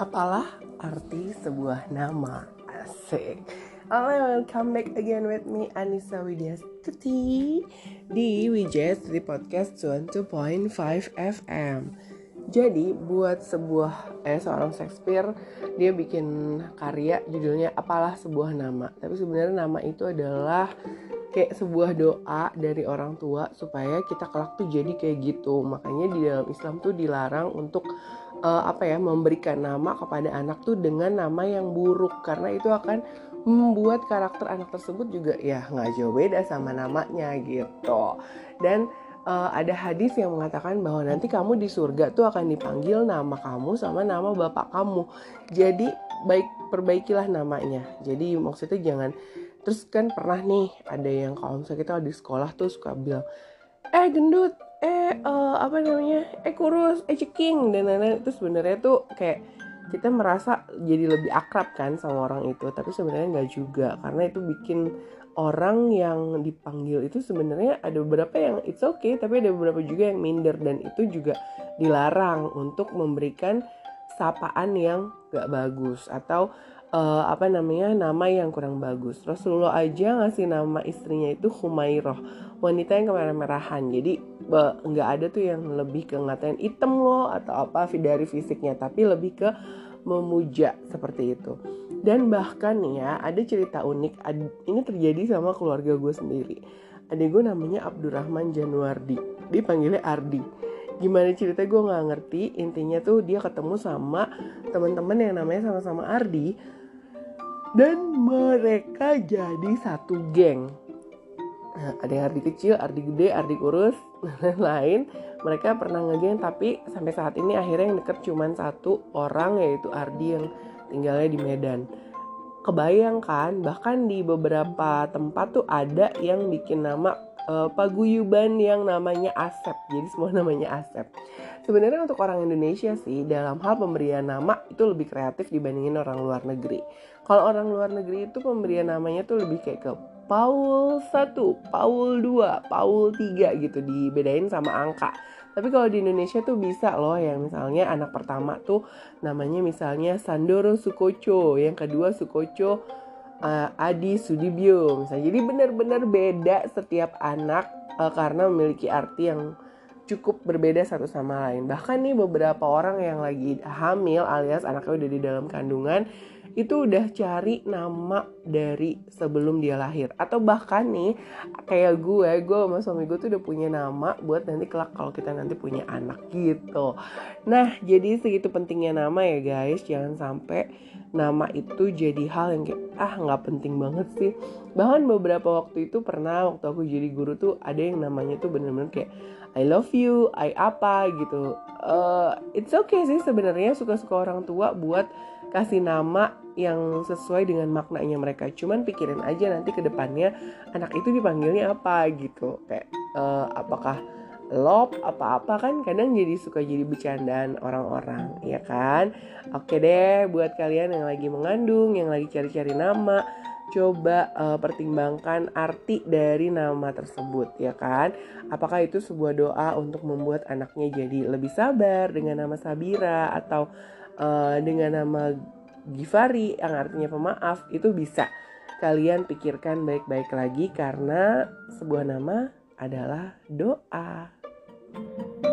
Apalah arti sebuah nama? Asik. Halo, welcome back again with me Anissa Widya Stuti di Widya Stuti Podcast 12.5 FM. Jadi buat sebuah eh seorang Shakespeare dia bikin karya judulnya apalah sebuah nama. Tapi sebenarnya nama itu adalah kayak sebuah doa dari orang tua supaya kita kelak tuh jadi kayak gitu makanya di dalam Islam tuh dilarang untuk uh, apa ya memberikan nama kepada anak tuh dengan nama yang buruk. Karena itu akan membuat karakter anak tersebut juga ya nggak jauh beda sama namanya gitu. Dan uh, ada hadis yang mengatakan bahwa nanti kamu di surga tuh akan dipanggil nama kamu sama nama bapak kamu. Jadi baik perbaikilah namanya. Jadi maksudnya jangan terus kan pernah nih ada yang kalau misalnya kita di sekolah tuh suka bilang eh gendut eh uh, apa namanya? Eh kurus eh ceking dan lain-lain. Itu sebenarnya tuh kayak kita merasa jadi lebih akrab kan sama orang itu. Tapi sebenarnya nggak juga karena itu bikin orang yang dipanggil itu sebenarnya ada beberapa yang it's okay tapi ada beberapa juga yang minder. Dan itu juga dilarang untuk memberikan sapaan yang gak bagus. Atau uh, apa namanya nama yang kurang bagus. Rasulullah aja ngasih nama istrinya itu Humairah, wanita yang kemerah-merahan. Jadi nggak ada tuh yang lebih ke ngatain item loh atau apa dari fisiknya, tapi lebih ke memuja seperti itu. Dan bahkan ya ada cerita unik. Ini terjadi sama keluarga gue sendiri. Adik gue namanya Abdurrahman Januardi. Dipanggilnya Ardi gimana cerita gue nggak ngerti intinya tuh dia ketemu sama teman-teman yang namanya sama-sama Ardi dan mereka jadi satu geng. Nah, ada yang Ardi kecil, Ardi gede, Ardi kurus, dan lain mereka pernah ngegeng tapi sampai saat ini akhirnya yang deket cuma satu orang yaitu Ardi yang tinggalnya di Medan. Kebayangkan bahkan di beberapa tempat tuh ada yang bikin nama uh, paguyuban yang namanya Asep jadi semua namanya Asep sebenarnya untuk orang Indonesia sih dalam hal pemberian nama itu lebih kreatif dibandingin orang luar negeri. Kalau orang luar negeri itu pemberian namanya tuh lebih kayak ke Paul 1, Paul 2, Paul 3 gitu dibedain sama angka. Tapi kalau di Indonesia tuh bisa loh yang misalnya anak pertama tuh namanya misalnya Sandoro Sukocho, yang kedua Sukocho uh, Adi Sudibyo misalnya. Jadi benar-benar beda setiap anak uh, karena memiliki arti yang cukup berbeda satu sama lain. Bahkan nih beberapa orang yang lagi hamil alias anaknya udah di dalam kandungan itu udah cari nama dari sebelum dia lahir. Atau bahkan nih kayak gue gue sama suami gue tuh udah punya nama buat nanti kelak kalau kita nanti punya anak gitu. Nah jadi segitu pentingnya nama ya guys. Jangan sampai nama itu jadi hal yang kayak ah nggak penting banget sih. Bahkan beberapa waktu itu pernah waktu aku jadi guru tuh ada yang namanya tuh bener-bener kayak I love you, I apa gitu. Uh, it's okay sih sebenarnya suka-suka orang tua buat kasih nama yang sesuai dengan maknanya mereka. Cuman pikirin aja nanti ke depannya anak itu dipanggilnya apa gitu. Kayak uh, apakah love apa-apa kan kadang jadi suka jadi bercandaan orang-orang ya kan oke deh buat kalian yang lagi mengandung yang lagi cari-cari nama coba uh, pertimbangkan arti dari nama tersebut ya kan apakah itu sebuah doa untuk membuat anaknya jadi lebih sabar dengan nama Sabira atau uh, dengan nama Givari, yang artinya pemaaf itu bisa kalian pikirkan baik-baik lagi karena sebuah nama adalah doa. thank you